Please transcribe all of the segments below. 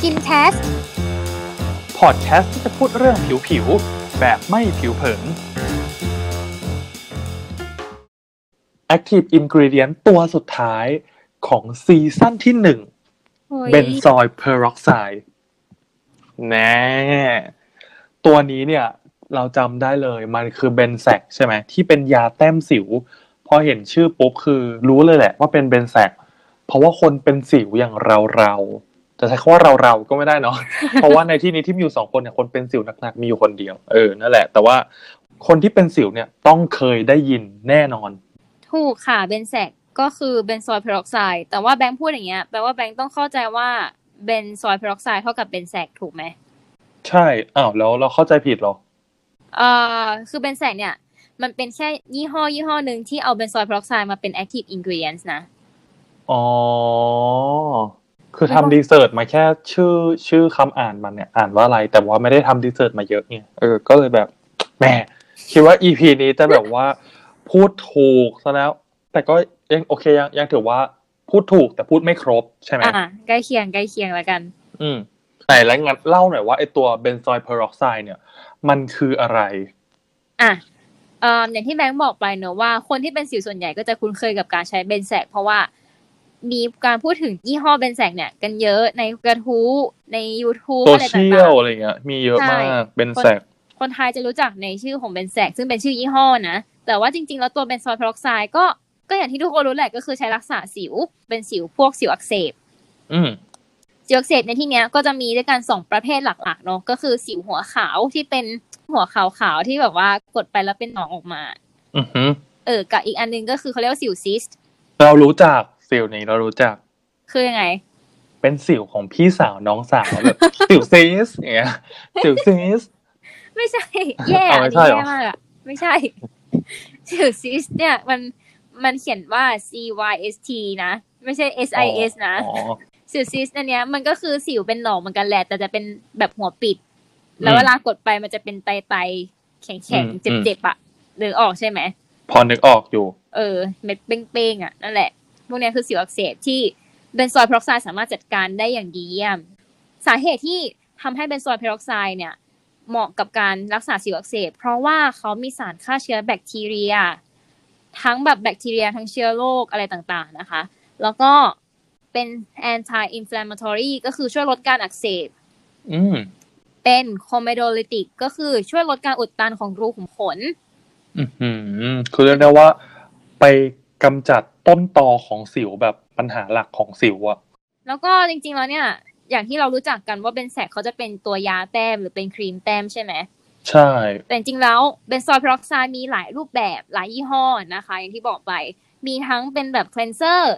Skincast พอดแคสต์ที่จะพูดเรื่องผิวๆแบบไม่ผิวเผิน Active Ingredient ตัวสุดท้ายของซีซั่นที่หนึ่งโอ้ย Benzoyl Peroxide แน่ตัวนี้เนี่ย เราจำได้เลยมันคือ Benzac ใช่ไหมที่เป็นยาแต้มสิว พอเห็นชื่อปุ๊บคือรู้เลยแหละว่าเป็น Benzacเพราะว่าคนเป็นสิวอย่างเราเราๆ จะใช้คำว่าเราเราๆก็ไม่ได้เนาะเพราะว่าในที่นี้ที่มีอยู่สองคนเนี่ยคนเป็นสิวหนักๆมีอยู่คนเดียวเออนั่นแหละ แต่ว่าคนที่เป็นสิวเนี่ยต้องเคยได้ยินแน่นอน ถูกค่ะ Benzac ก็คือ benzoyl peroxide แต่ว่าแบงค์พูดอย่างเงี้ยแปลว่าแบงค์ต้องเข้าใจว่า benzoyl peroxide เท่ากับ Benzac ถูกไหมใช่อ้าวแล้วเราเข้าใจผิดเหรอเอ่อคือ Benzac เนี่ย มันเป็นแค่ยี่ห้อยี่ห้อหนึ่งที่เอา benzoyl peroxide มาเป็น active ingredients นะอ๋อ คือทำ research มาแค่ชื่อชื่อคำอ่านมันเนี่ยอ่านว่าอะไร แต่ว่าไม่ได้ทำ research มาเยอะไงเออก็เลยแบบแหมคิดว่า EP นี้จะแบบว่า พูดถูกซะแล้ว แต่ก็ยังโอเคยังยังถือว่าพูดถูกแต่พูดไม่ครบใช่ไหมอ่าใกล้เคียงใกล้เคียงแล้วกัน อืมไหนแล้วงั้นเล่าหน่อยว่าไอตัว benzoyl peroxide เนี่ย มันคืออะไร อะเอ่ออย่างที่แบงค์บอกไปเนอะว่าคนที่เป็นสิวส่วนใหญ่ก็จะคุ้นเคยกับการใช้ Benzac เพราะว่า มีการพูดถึงยี่ห้อ Benzac เนี่ยกันเยอะในกระทู้ใน YouTube โซเชียลอะไรต่างๆอะไรเงี้ยมีเยอะมาก Benzacๆคนไทยจะรู้จักในชื่อของ Benzac ซึ่งเป็นชื่อยี่ห้อนะ แต่ว่าจริงๆ แล้วตัว benzoyl peroxide ก็ก็อย่างที่ทุกคนรู้แหละก็คือใช้รักษาสิว เป็นสิวพวกสิวอักเสบ อืมสิวอักเสบในที่เนี้ยก็จะมีด้วยกันสองประเภทหลักๆเนาะก็คือสิวหัวขาวที่เป็นหัวขาวๆที่แบบว่ากดไปแล้วเป็นหนองออกมา อือหือเออกับอีกอันหนึงก็คือเขาเรียกว่าสิวซิสต์เรารู้จัก สิวนี้เรารู้จัก คือยังไง เป็นสิวของพี่สาวน้องสาวแบบสิวซีสอย่างเงี้ยสิวซีสไม่ใช่ แย่เอ้าอัไม่ใช่เหรอแย่มากอะไม่ใช่ สิวซิสต์เนี่ย มันมันเขียนว่า C Y S T นะ ไม่ใช่ S I S นะอ๋อสิวซิสต์อันเนี้ยมันก็คือสิวเป็นหนองเหมือนกันแหละ แต่จะเป็นแบบหัวปิด แล้วอืมเวลากดไปมันจะเป็นไตไตๆแข็งอืมๆเจ็บๆอะนึกออกใช่ไหมพอนึกออกอยู่ เออ เม็ดเป้งๆอะนั่นแหละ พวกเนี้ยคือสิวอักเสบที่ benzoyl peroxide สามารถจัดการได้อย่างดีเยี่ยม สาเหตุที่ทำให้ benzoyl peroxide เนี่ยเหมาะกับการรักษาสิวอักเสบเพราะว่าเขามีสารฆ่าเชื้อแบคทีเรีย ทั้งแบบแบคทีเรียทั้งเชื้อโรคอะไรต่างๆนะคะ แล้วก็เป็น anti inflammatory ก็คือช่วยลดการอักเสบอืมเป็น comedolytic ก็คือช่วยลดการอุดตันของรูขุมขน อือหือคือเรียกได้ว่าไป กำจัดต้นตอของสิวแบบปัญหาหลักของสิวอะแล้วก็จริงๆแล้วเนี่ย อย่างที่เรารู้จักกันว่าเบนแซกเขาจะเป็นตัวยาแต้มหรือเป็นครีมแต้มใช่ไหมใช่ แต่จริงๆแล้ว benzoyl peroxide มีหลายรูปแบบหลายยี่ห้อนะคะ อย่างที่บอกไป มีทั้งเป็นแบบคล e นเซอร์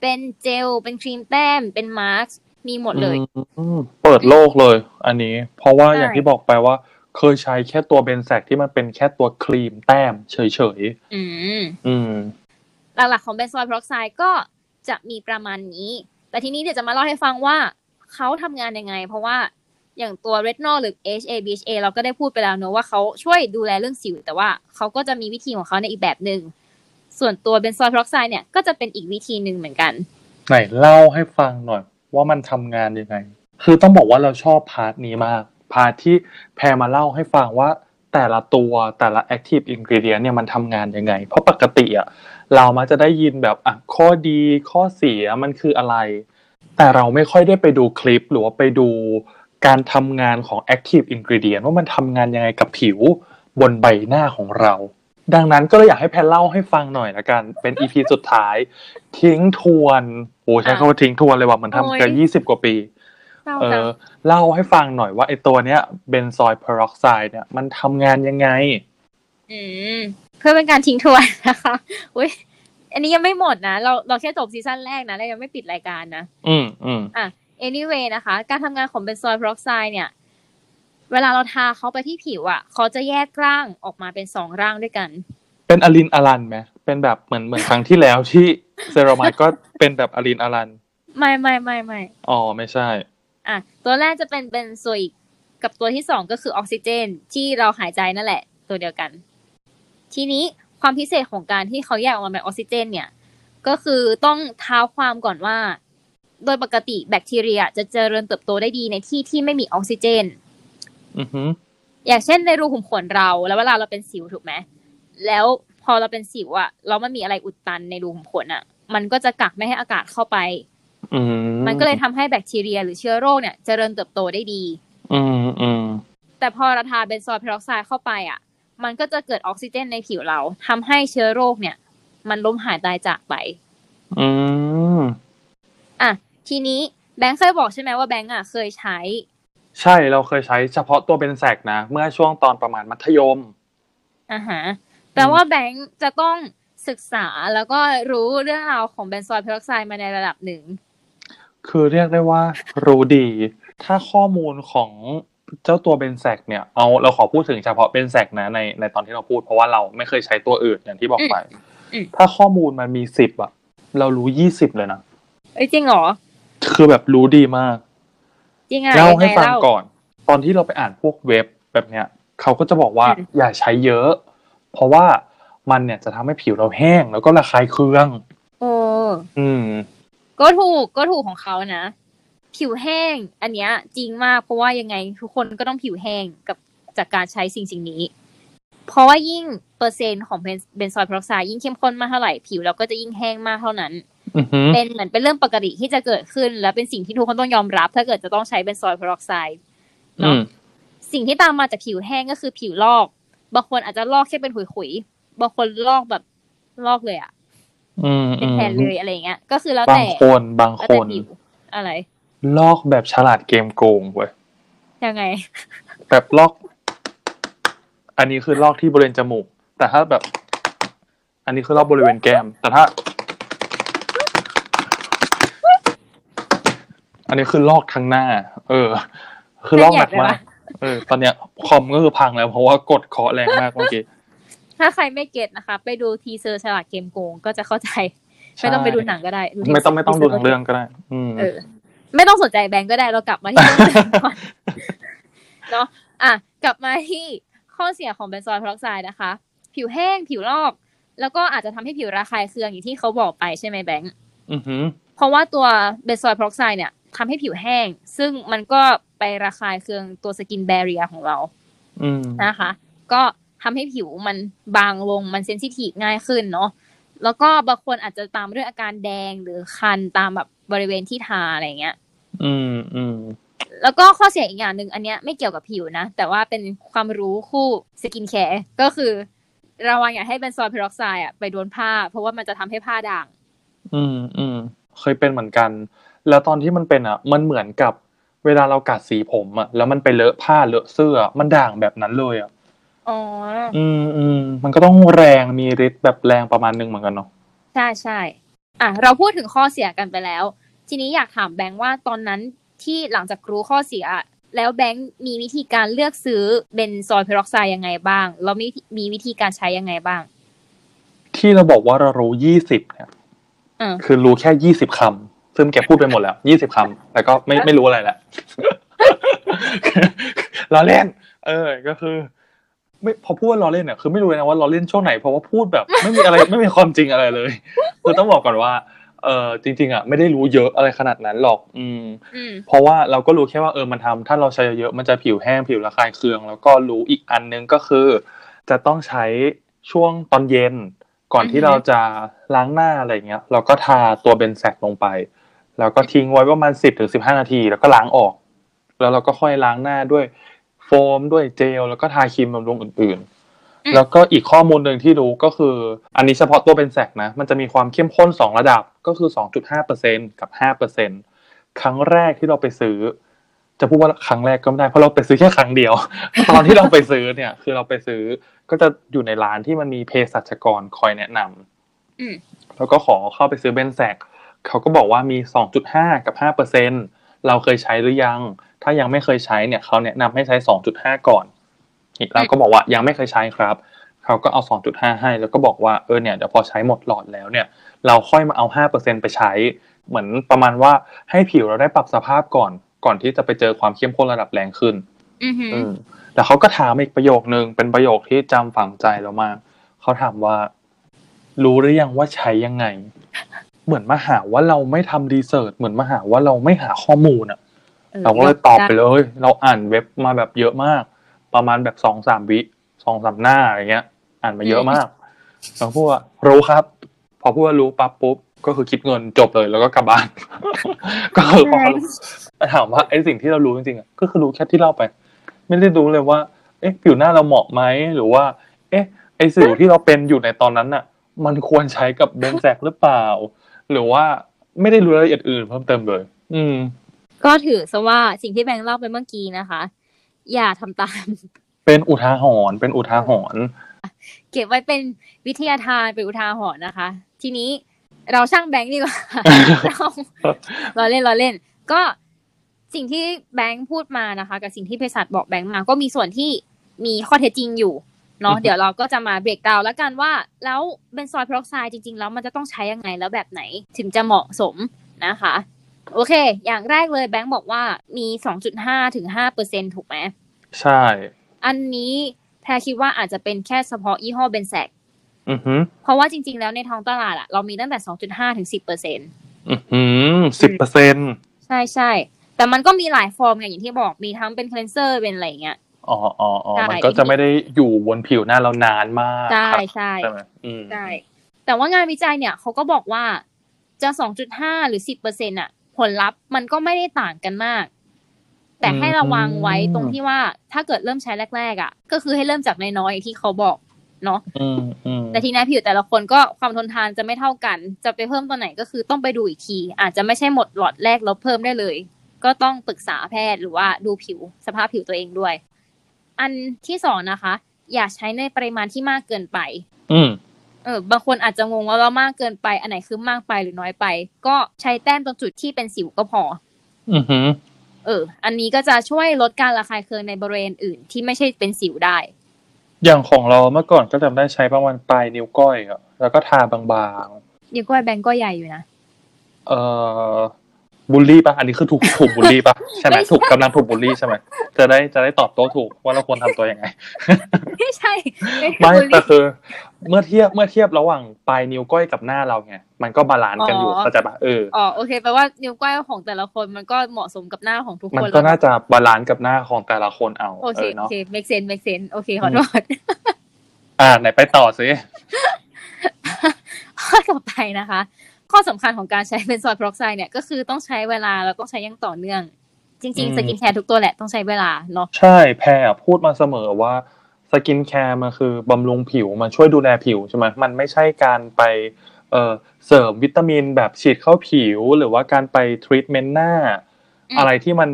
เป็นเจล เป็นครีมแต้ม เป็นมาสก์มีหมดเลยอืมเปิดโลกเลย อันนี้ เพราะว่าใช่อย่างที่บอกไปว่า เคยใช้แค่ตัว Benzac ที่มันเป็นแค่ตัวครีมแต้มเฉยอืมๆอืม หลักๆของ benzoyl peroxide ก็จะมีประมาณนี้ แต่ทีนี้เดี๋ยวจะมาเล่าให้ฟังว่าเขาทำงานยังไง เพราะว่าอย่างตัวเรทนอลหรือ HA BHA เราก็ได้พูดไปแล้วเนอะว่าเขาช่วยดูแลเรื่องสิว แต่ว่าเขาก็จะมีวิธีของเขาในอีกแบบหนึ่งส่วนตัว benzoyl peroxide เนี่ยก็จะเป็นอีกวิธีหนึ่งเหมือนกัน ไหนเล่าให้ฟังหน่อยว่ามันทำงานยังไง คือต้องบอกว่าเราชอบ part นี้มาก part ที่แพรมาเล่าให้ฟังว่า แต่ละตัวแต่ละ active ingredient เนี่ยมันทำงานยังไง เพราะปกติอะเรามักจะได้ยินแบบอะข้อดีข้อเสียมันคืออะไร แต่เราไม่ค่อยได้ไปดูคลิปหรือว่าไปดูการทำงานของ active ingredient ว่ามันทำงานยังไงกับผิวบนใบหน้าของเรา ดังนั้นก็เลยอยากให้แพรเล่าให้ฟังหน่อยละกันเป็น EP สุดท้าย ทิ้งทวนโอ้ใช้คำว่าทิ้งทวนเลยว่าเหมือนทำกันโอ้ยยี่สิบกว่าปี เล่าเอจังอเล่าให้ฟังหน่อยว่าไอตัวเนี้ยเบนซอยเพอร์ออกไซด์เนี่ยมันทำงานยังไง อืมเพื่อเป็นการทิ้งทวนนะคะอุ้ยอันนี้ยังไม่หมดนะ เราเราแค่จบซีซั่นแรกนะเรายังไม่ปิดรายการนะ อืมอืมอะ anyway นะคะ การทำงานของ benzoyl peroxide เนี่ย เวลาเราทาเขาไปที่ผิวอะ เขาจะแยกร่างออกมาเป็นสองร่างด้วยกัน เป็นอลินอลันไหมเป็นแบบเหมือนเหมือนครั้งที่แล้วที่ ceramide ก็เป็นแบบอลินอลันไม่ไม่ไม่ไม่ อ๋อ ไม่ใช่ อะตัวแรกจะเป็น benzoicกับตัวที่สองก็คือออกซิเจน ที่เราหายใจนั่นแหละ ตัวเดียวกัน ทีนี้ความพิเศษของการที่เขาแยกออกมาเป็นออกซิเจน เนี่ย ก็คือต้องเท้าความก่อนว่า โดยปกติแบคทีเรียจะเจริญเติบโตได้ดีในที่ที่ไม่มีออกซิเจนอือฮึอย่างเช่นในรูขุมขนเรา แล้วเวลาเราเป็นสิวถูกไหมแล้วพอเราเป็นสิวอะแล้วมันมีอะไรอุดตันในรูขุมขนอะมันก็จะกักไม่ให้อากาศเข้าไปอื มมันก็เลยทำให้แบคทีเรีย หรือเชื้อโรคเนี่ยเจริญเติบโตได้ดี อืมอืมแต่พอเราทา benzoyl peroxide เข้าไปอะมันก็จะเกิดออกซิเจนในผิวเราทำให้เชื้อโรคเนี่ย มันล้มหายตายจากไป อืมอะทีนี้แบงค์เคยบอกใช่ไหมว่าแบงค์อะเคยใช้ ใช่เราเคยใช้เฉพาะตัว Benzac นะ เมื่อช่วงตอนประมาณมัธยมอ่าฮะแปลว่าแบงค์จะต้องศึกษาแล้วก็รู้เรื่องราวของ benzoyl peroxide มาในระดับหนึ่ง คือเรียกได้ว่ารู้ดี ถ้าข้อมูลของเจ้าตัว Benzac เนี่ยเอาเราขอพูดถึงเฉพาะ Benzac นะในในตอนที่เราพูด เพราะว่าเราไม่เคยใช้ตัวอื่นอย่างที่บอกไป ถ้าข้อมูลมันมีสิบอะเรารู้ยี่สิบเลยนะเอ้ยจริงเหรอ คือแบบรู้ดีมากจริงอะเล่ายังให้ไงฟังเล่าก่อน ตอนที่เราไปอ่านพวกเว็บแบบเนี้ยเขาก็จะบอกว่าอืมอย่าใช้เยอะ เพราะว่ามันเนี่ยจะทำให้ผิวเราแห้งแล้วก็ระคายเคืองโอ้อืม ก็ถูกก็ถูกของเขานะ ผิวแห้ง อันเนี้ย จริงมากเพราะว่ายังไงทุกคนก็ต้องผิวแห้งกับจากการใช้สิ่งสิ่งนี้ เพราะว่ายิ่งเปอร์เซ็นต์ของ benzoyl peroxide ยิ่งเข้มข้นมากเท่าไหร่ผิวเราก็จะยิ่งแห้งมากเท่านั้นอือหือเป็นเหมือนเป็นเรื่องปกติที่จะเกิดขึ้น และเป็นสิ่งที่ทุกคนต้องยอมรับ ถ้าเกิดจะต้องใช้ benzoyl peroxideอืเนาะมสิ่งที่ตามมาจากผิวแห้งก็คือผิวลอก บางคนอาจจะลอกแค่เป็นขุยๆบางคนลอกแบบลอกเลยอะอืม เป็นแผ่นเลยอะไรอย่างเงี้ย ก็คือแล้วบาแต่งคนบางแล้วคแต่นผิวอะไร ลอกแบบฉลาดเกมโกงเว้ยยังไง แบบลอก อันนี้คือลอกที่บริเวณจมูก แต่ถ้าแบบ อันนี้คือลอกบริเวณแก้ม แต่ถ้า อันนี้คือลอกทั้งหน้า เออ คือลอกหนักมากเออ ตอนเนี้ยคอมก็คือพังแล้วเพราะว่ากดเคาะแรงมากเมื่อกี้ ถ้าใครไม่ get นะคะ ไปดู teaser ฉลาดเกมโกงก็จะเข้าใจ ไม่ต้องไปดูหนังก็ได้ดูไม่ต้องไม่ต้องดู teaser ทั้งเรื่องก็ได้ อืมเออ ไม่ต้องสนใจแบงค์ก็ได้เรากลับมาที่เรื่องก่อนเนาะอะกลับมาที่ข้อเสียของ benzoyl peroxide นะคะ ผิวแห้งผิวลอก แล้วก็อาจจะทำให้ผิวระคายเคืองอย่างที่เขาบอกไปใช่ไหมแบงค์อือหือเพราะว่าตัว benzoyl peroxide เนี่ยทำให้ผิวแห้ง ซึ่งมันก็ไประคายเคืองตัว skin barrier ของเราอืมนะคะ ก็ ทำให้ผิวมันบางลงมัน sensitive ง่ายขึ้นเนาะแล้วก็บางคนอาจจะตามด้วยอาการแดงหรือคันตามแบบบริเวณที่ทาอะไรเงี้ย อืมอืมแล้วก็ข้อเสียอีกอย่างหนึ่งอันเนี้ยไม่เกี่ยวกับผิวนะ แต่ว่าเป็นความรู้คู่ skincare ก็คือระวังอย่าให้ benzoyl peroxide อะไปโดนผ้า เพราะว่ามันจะทำให้ผ้าด่าง อืมอืมเคยเป็นเหมือนกัน แล้วตอนที่มันเป็นอะ มันเหมือนกับเวลาเรากัดสีผมอะแล้วมันไปเลอะผ้าเลอะเสื้อ มันด่างแบบนั้นเลยอะ อ๋อ อืมอืมมันก็ต้องแรงมีฤทธิ์แบบแรงประมาณนึงเหมือนกันเนาะใช่ใช่อะเราพูดถึงข้อเสียกันไปแล้ว ทีนี้อยากถามแบงค์ว่าตอนนั้นที่หลังจากรู้ข้อเสีย แล้วแบงค์มีวิธีการเลือกซื้อbenzoyl peroxide ยังไงบ้าง แล้วมีมีวิธีการใช้ยังไงบ้าง ที่เราบอกว่าเรารู้ยี่สิบเนี่ยอืมคือรู้แค่ยี่สิบคำซึ่งแกพูดไปหมดแล้วยี่สิบคำแล้วก็ไม่ไม่รู้อะไรแหละล้อเล่น เออ ก็คือ ไม่พอพูดว่าล้อเล่นเนี่ยคือไม่รู้เลยนะว่าล้อเล่นช่วงไหนเพราะว่าพูดแบบไม่มีอะไรไม่มีความจริงอะไรเลยคือต้องบอกก่อนว่าเออจริง ๆอะไม่ได้รู้เยอะอะไรขนาดนั้นหรอก อืมอืมเพราะว่าเราก็รู้แค่ว่าเออมันทำถ้าเราใช้เยอะๆมันจะผิวแห้งผิวระคายเคือง แล้วก็รู้อีกอันนึงก็คือ จะต้องใช้ช่วงตอนเย็น ก่อนที่อือฮึเราจะล้างหน้าอะไรเงี้ย เราก็ทาตัวเบนแซกลงไป แล้วก็ทิ้งไว้ประมาณสิบถึงสิบห้านาที แล้วก็ล้างออก แล้วเราก็ค่อยล้างหน้าด้วย โฟมด้วยเจลแล้วก็ทาครีมบำรุงอื่นอืมๆแล้วก็อีกข้อมูลหนึ่งที่รู้ก็คือ อันนี้เฉพาะตัวเบนแซกนะ มันจะมีความเข้มข้นสองระดับก็คือสองจุดห้าเปอร์เซ็นกับห้าเปอร์เซ็นครั้งแรกที่เราไปซื้อ จะพูดว่าครั้งแรกก็ไม่ได้เพราะเราไปซื้อแค่ครั้งเดียว ตอนที่เราไปซื้อเนี่ย คือเราไปซื้อก็จะอยู่ในร้านที่มันมีเภสัชกรคอยแนะนำอืมแล้วก็ขอเข้าไปซื้อเบนแซกเขาก็บอกว่ามี 2.5 กับ 5เปอร์เซ็น เราเคยใช้หรือยัง ถ้ายังไม่เคยใช้เนี่ยเขาแนะนำให้ใช้ 2.5 ก่อนอีกเราก็บอกว่ายังไม่เคยใช้ครับเขาก็เอา 2.5 ให้ แล้วก็บอกว่าเออเนี่ยเดี๋ยวพอใช้หมดหลอดแล้วเนี่ย เราค่อยมาเอา 5%ไปใช้ เหมือนประมาณว่าให้ผิวเราได้ปรับสภาพก่อน ก่อนที่จะไปเจอความเข้มข้นระดับแรงขึ้นอือหืออืมแล้วเขาก็ถามอีกประโยคนึงเป็นประโยคที่จำฝังใจเรามากเขาถามว่า รู้หรือยังว่าใช้ยังไง เหมือนมาหาว่าเราไม่ทำรีเสิร์ชเหมือนมาหาว่าเราไม่หาข้อมูลอะออเราก็เลยตอบไปเลย เราอ่านเว็บมาแบบเยอะมาก ประมาณแบบสองสามวิสองสามหน้าอะไรเงี้ย อ่านมาเยอะมากแล้วพูดว่ารู้ครับ พอพูดว่ารู้ปั๊บปุ๊บก็คือคิดเงินจบเลยแล้วก็กลับบ้าน ก็คือพอเขารู้ถามว่าไอ้สิ่งที่เรารู้จริงๆอะก็คือรู้แค่ที่เล่าไป ไม่ได้รู้เลยว่า เอ๊ะผิวหน้าเราเหมาะไหมหรือว่า เอ๊ะ ไอ้สิวที่เราเป็นอยู่ในตอนนั้นน่ะ มันควรใช้กับเบนแซกหรือเปล่า หรือว่าไม่ได้รู้รายละเอียดอื่นเพิ่มเติมเลย อืม ก็ถือซะว่าสิ่งที่แบงค์เล่าไปเมื่อกี้นะคะ อย่าทำตาม เป็นอุทาหรณ์เป็นอุทาหรณ์เก็บไว้เป็นวิทยาทานเป็นอุทาหรณ์นะคะ ทีนี้เราช่างแบงค์ดีกว่าเราเราเล่นเราเล่น ก็สิ่งที่แบงค์พูดมานะคะ กับสิ่งที่เภสัชบอกแบงค์มา ก็มีส่วนที่มีข้อเท็จจริงอยู่ เนาะอือฮึเดี๋ยวเราก็จะมา breakdown แล้วกันว่า แล้ว benzoyl peroxide จริงๆ แล้วมันจะต้องใช้ยังไงแล้วแบบไหนถึงจะเหมาะสมนะคะ โอเค อย่างแรกเลยแบงค์บอกว่ามี2.5ถึง5เปอร์เซ็นถูกไหมใช่ อันนี้แพรคิดว่าอาจจะเป็นแค่เฉพาะยี่ห้อเบนแซกอือหือเพราะว่าจริง ๆ แล้วในท้องตลาดอะเรามีตั้งแต่2.5ถึง10เปอร์เซ็นอือหือสิบเปอร์เซ็นใช่ใช่แต่มันก็มีหลายฟอร์มไงอย่างที่บอกมีทั้งเป็นคล e นเซอร์เป็นอะไรอย่างเงี้ย อ๋ออ๋ออ๋อใช่มันก็จะไม่ได้อยู่บนผิวหน้าเรานานมากใช่ครับใช่ใช่ไหมอืมใช่แต่ว่างานวิจัยเนี่ยเขาก็บอกว่าจะ2.5หรือ10เปอร์เซ็นอะผลลัพธ์มันก็ไม่ได้ต่างกันมาก แต่ให้ระวังไว้ตรงที่ว่าถ้าเกิดเริ่มใช้แรกๆอะก็คือให้เริ่มจากน้อยๆอย่างที่เขาบอกเนาะอืมอืมแต่ทีนี้ผิวแต่ละคนก็ความทนทานจะไม่เท่ากัน จะไปเพิ่มตัวไหนก็คือต้องไปดูอีกที อาจจะไม่ใช่หมดหลอดแรกแล้วเพิ่มได้เลย ก็ต้องปรึกษาแพทย์หรือว่าดูผิวสภาพผิวตัวเองด้วย อันที่สองนะคะ อย่าใช้ในปริมาณที่มากเกินไป อืมเออบางคนอาจจะงงว่าเรามากเกินไป อันไหนคือมากไปหรือน้อยไป ก็ใช้แต้มตรงจุดที่เป็นสิวก็พอ อือหือเออ อันนี้ก็จะช่วยลดการระคายเคืองในบริเวณอื่นที่ไม่ใช่เป็นสิวได้ อย่างของเราเมื่อก่อนก็จำได้ใช้ประมาณปลายนิ้วก้อยอะแล้วก็ทาบางนิ้วก้อยแบงก์ก็ใหญ่อยู่นะๆเอ่อ บูลลี่ปะอันนี้คือถูกถูกบูลลี่ปะใช่ไหมไม่ใช่ถูกกำลังถูกบูลลี่ใช่ไหมจะได้จะได้ตอบโต้ถูกว่าเราควรทำตัวยังไงไม่ใช่ไม่ไม่ใช่แต่คือ เมื่อเทียบเมื่อเทียบระหว่างปลายนิ้วก้อยกับหน้าเราไงมันก็บาลานซ์กันอยู่อ๋อเข้าใจปะเอออ๋อโอเคแปลว่านิ้วก้อยของแต่ละคนมันก็เหมาะสมกับหน้าของทุกมันคนก็แล้วน่าจะบาลานซ์กับหน้าของแต่ละคนเอาโอเอเคอโอเนาะเค make sense make sense โอเคขอโทษอ่าไหนไปต่อสิข้อต่อไปนะคะ ข้อสำคัญของการใช้เบนซอยด์เพอร์ออกไซด์เนี่ยก็คือต้องใช้เวลาแล้วต้องใช้อย่างต่อเนื่อง จริงอืมๆ skincare ทุกตัวแหละต้องใช้เวลาเนาะใช่แพรอะพูดมาเสมอว่า skincare มันคือบำรุงผิวมันช่วยดูแลผิวใช่ไหมมันไม่ใช่การไปเอ่อเสริมวิตามินแบบฉีดเข้าผิว หรือว่าการไปทรีทเมนต์หน้าอืมอะไรที่มัน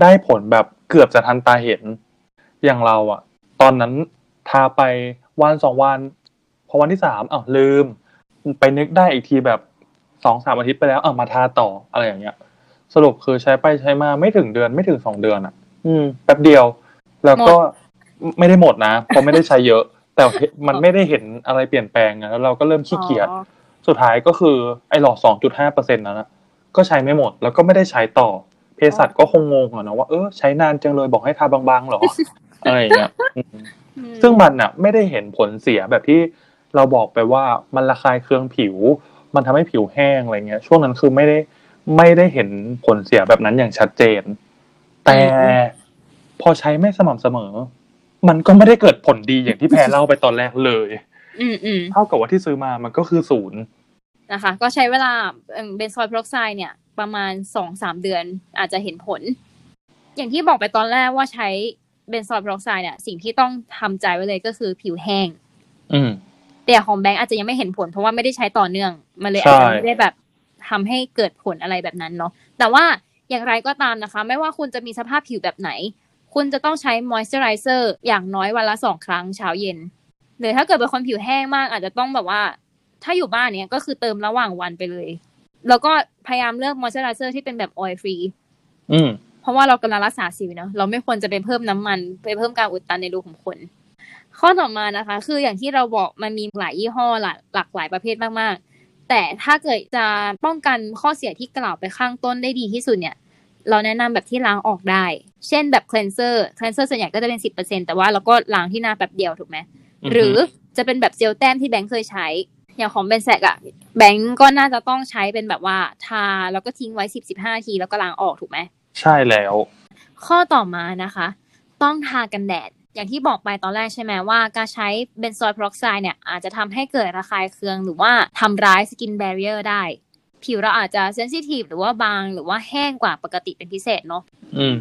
ได้ผลแบบเกือบจะทันตาเห็นอย่างเราอะตอนนั้นทาไปวันสองวัน พอวันที่สามอ้าวลืม ไปนึกได้อีกทีแบบ สองสามอาทิตย์ไปแล้วอะมาทาต่ออะไรอย่างเงี้ย สรุปคือใช้ไปใช้มาไม่ถึงเดือนไม่ถึงสองเดือนอะ อืมแป๊บเดียว แล้วก็ไม่ได้หมดนะเพราะไม่ได้ใช้เยอะ แต่เห็นมันไม่ได้เห็นอะไรเปลี่ยนแปลงอะแล้วเราก็เริ่มขี้เกียจอ๋อสุดท้ายก็คือไอ้หลอดสองจุดห้าเปอร์เซ็นต์นั้นนะก็ใช้ไม่หมด แล้วก็ไม่ได้ใช้ต่อเภสัชก็คงงงอะนะว่าเออใช้นานจังเลยบอกให้ทาบางๆเหรออะไรอย่างเงี้ยอืมอืมซึ่งมันอะไม่ได้เห็นผลเสียแบบที่เราบอกไปว่ามันระคายเคืองผิว มันทำให้ผิวแห้งอะไรเงี้ย ช่วงนั้นคือไม่ได้ไม่ได้เห็นผลเสียแบบนั้นอย่างชัดเจน แต่พอใช้ไม่สม่ำเสมอ มันก็ไม่ได้เกิดผลดีอย่างที่แพรเล่าไปตอนแรกเลย อืมอืมเท่ากับว่าที่ซื้อมามันก็คือศูนย์นะคะ ก็ใช้เวลา benzoyl peroxide เนี่ย ประมาณสองสามเดือนอาจจะเห็นผล อย่างที่บอกไปตอนแรกว่าใช้benzoyl peroxide เนี่ย สิ่งที่ต้องทำใจไว้เลยก็คือผิวแห้งอืม แต่ของแบงก์อาจจะยังไม่เห็นผลเพราะว่าไม่ได้ใช้ต่อเนื่องมันเลยใช่อาจจะไม่ได้แบบทำให้เกิดผลอะไรแบบนั้นเนาะแต่ว่าอย่างไรก็ตามนะคะ ไม่ว่าคุณจะมีสภาพผิวแบบไหน คุณจะต้องใช้มอยส์เจอไรเซอร์อย่างน้อยวันละสองครั้งเช้าเย็นหรือถ้าเกิดเป็นคนผิวแห้งมากอาจจะต้องแบบว่า ถ้าอยู่บ้านเนี้ยก็คือเติมระหว่างวันไปเลย แล้วก็พยายามเลือกมอยส์เจอไรเซอร์ที่เป็นแบบ oil-freeอืมเพราะว่าเรากำลังรักษาสิวเนาะเราไม่ควรจะไปเพิ่มน้ำมัน ไปเพิ่มการอุดตันในรูขุมขน ข้อต่อมานะคะ คืออย่างที่เราบอกมันมีหลายยี่ห้อหลากหลากหลายประเภทมาก ๆ แต่ถ้าเกิดจะป้องกันข้อเสียที่กล่าวไปข้างต้นได้ดีที่สุดเนี่ย เราแนะนำแบบที่ล้างออกได้ เช่นแบบ cleanser cleanser ส่วนใหญ่ก็จะเป็น10%แต่ว่าเราก็ล้างที่หน้าแบบเดียวถูกไหมอือฮึหรือจะเป็นแบบเจลแต้มที่แบงค์เคยใช้ อย่างของเบนแซกอะแบงก์ก็น่าจะต้องใช้เป็นแบบว่าทาแล้วก็ทิ้งไว้สิบสิบห้าทีแล้วก็ล้างออกถูกไหมใช่แล้ว ข้อต่อมานะคะ ต้องทากันแดด อย่างที่บอกไปตอนแรกใช่ไหมว่าการใช้ benzoyl peroxide เนี่ยอาจจะทำให้เกิดระคายเคืองหรือว่าทำร้ายสกินแบร r เ e อร์ได้ ผิวเราอาจจะ sensitive หรือว่าบางหรือว่าแห้งกว่าปกติเป็นพิเศษเนาะอืม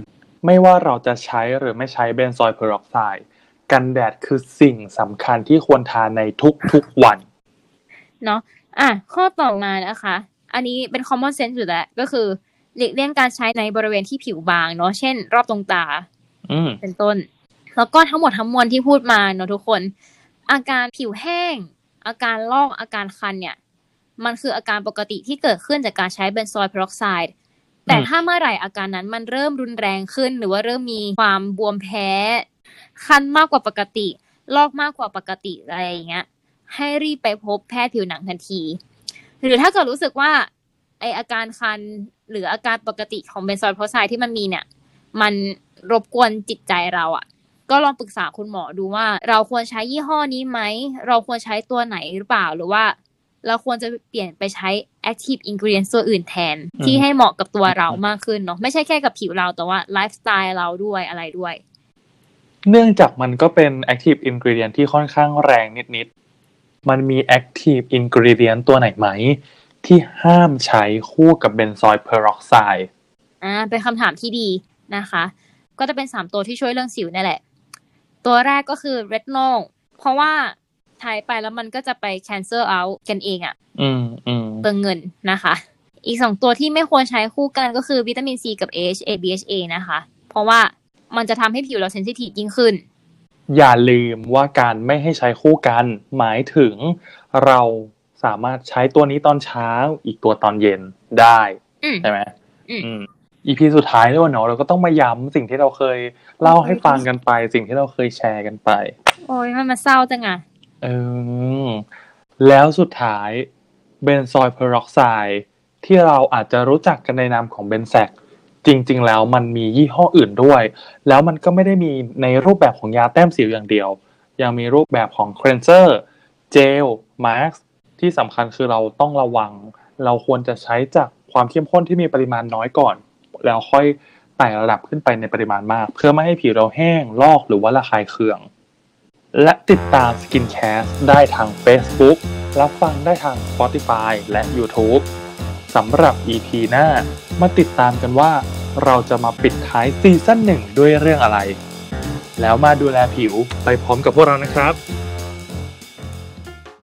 ไม่ว่าเราจะใช้หรือไม่ใช้ benzoyl peroxide กันแดดคือสิ่งสำคัญที่ควรทาในทุกๆวัน เนาะอะ ข้อต่อมานะคะ อันนี้เป็น common sense อยู่แล้วก็คือหลีกเลี่ยงการใช้ในบริเวณที่ผิวบางเนาะเช่น รอบตรงตาอืมเป็นต้น แล้วก็ทั้งหมดทั้งมวลที่พูดมาเนอะทุกคน อาการผิวแห้ง อาการลอกอาการคันเนี่ย มันคืออาการปกติที่เกิดขึ้นจากการใช้เบนซอยด์เพอร์ออกไซด์แต่ถ้าเมื่อไหร่อาการนั้นมันเริ่มรุนแรงขึ้น หรือว่าเริ่มมีความบวมแพ้ คันมากกว่าปกติ ลอกมากกว่าปกติอะไรอย่างเงี้ย ให้รีบไปพบแพทย์ผิวหนังทันที หรือถ้าเกิดรู้สึกว่าไอ้อาการคันหรืออาการปกติของ benzoyl peroxide ที่มันมีเนี่ย มันรบกวนจิตใจเราอะ ก็ลองปรึกษาคุณหมอดูว่า เราควรใช้ยี่ห้อนี้ไหม เราควรใช้ตัวไหนหรือเปล่าหรือว่า เราควรจะเปลี่ยนไปใช้ active ingredient ตัวอื่นแทนอืมที่ให้เหมาะกับตัวเรามากขึ้นเนาะไม่ใช่แค่กับผิวเราแต่ว่าไลฟ์สไตล์เราด้วยอะไรด้วย เนื่องจากมันก็เป็น active ingredient ที่ค่อนข้างแรงนิดๆมันมี active ingredient ตัวไหนไหม ที่ห้ามใช้คู่กับ benzoyl peroxideอ่าเป็นคำถามที่ดีนะคะ ก็จะเป็นสามตัวที่ช่วยเรื่องสิวนี่แหละ ตัวแรกก็คือ retinol เพราะว่าใช้ไปแล้วมันก็จะไป cancel out กันเองอะอืมอืมเปลืองเงินนะคะ อีกสองตัวที่ไม่ควรใช้คู่กันก็คือวิตามินซีกับ AHA BHA นะคะ เพราะว่ามันจะทำให้ผิวเรา sensitive ยิ่งขึ้น อย่าลืมว่าการไม่ให้ใช้คู่กัน หมายถึงเราสามารถใช้ตัวนี้ตอนเช้าอีกตัวตอนเย็นได้อืมใช่ไหมอืม อืมอีพีสุดท้ายด้วยเนาะเราก็ต้องมาย้ำสิ่งที่เราเคยเล่าให้ฟังกันไป สิ่งที่เราเคยแชร์กันไป โอ้ยมันมาเศร้าจังอะเออแล้วสุดท้าย benzoyl peroxideที่เราอาจจะรู้จักกันในนามของเบนแซกจริง ๆ แล้วมันมียี่ห้ออื่นด้วย แล้วมันก็ไม่ได้มีในรูปแบบของยาแต้มสิวอย่างเดียว ยังมีรูปแบบของเครนเซอร์เจลมาร์กที่สำคัญคือเราต้องระวัง เราควรจะใช้จากความเข้มข้นที่มีปริมาณน้อยก่อน แล้วค่อยไต่ระดับขึ้นไปในปริมาณมาก เพื่อไม่ให้ผิวเราแห้งลอกหรือว่าระคายเคือง และติดตาม Skincast ได้ทาง Facebook รับฟังได้ทาง Spotify และ YouTube สำหรับ EP หน้า มาติดตามกันว่า เราจะมาปิดท้ายซีซั่นหนึ่งด้วยเรื่องอะไร แล้วมาดูแลผิวไปพร้อมกับพวกเรานะครับ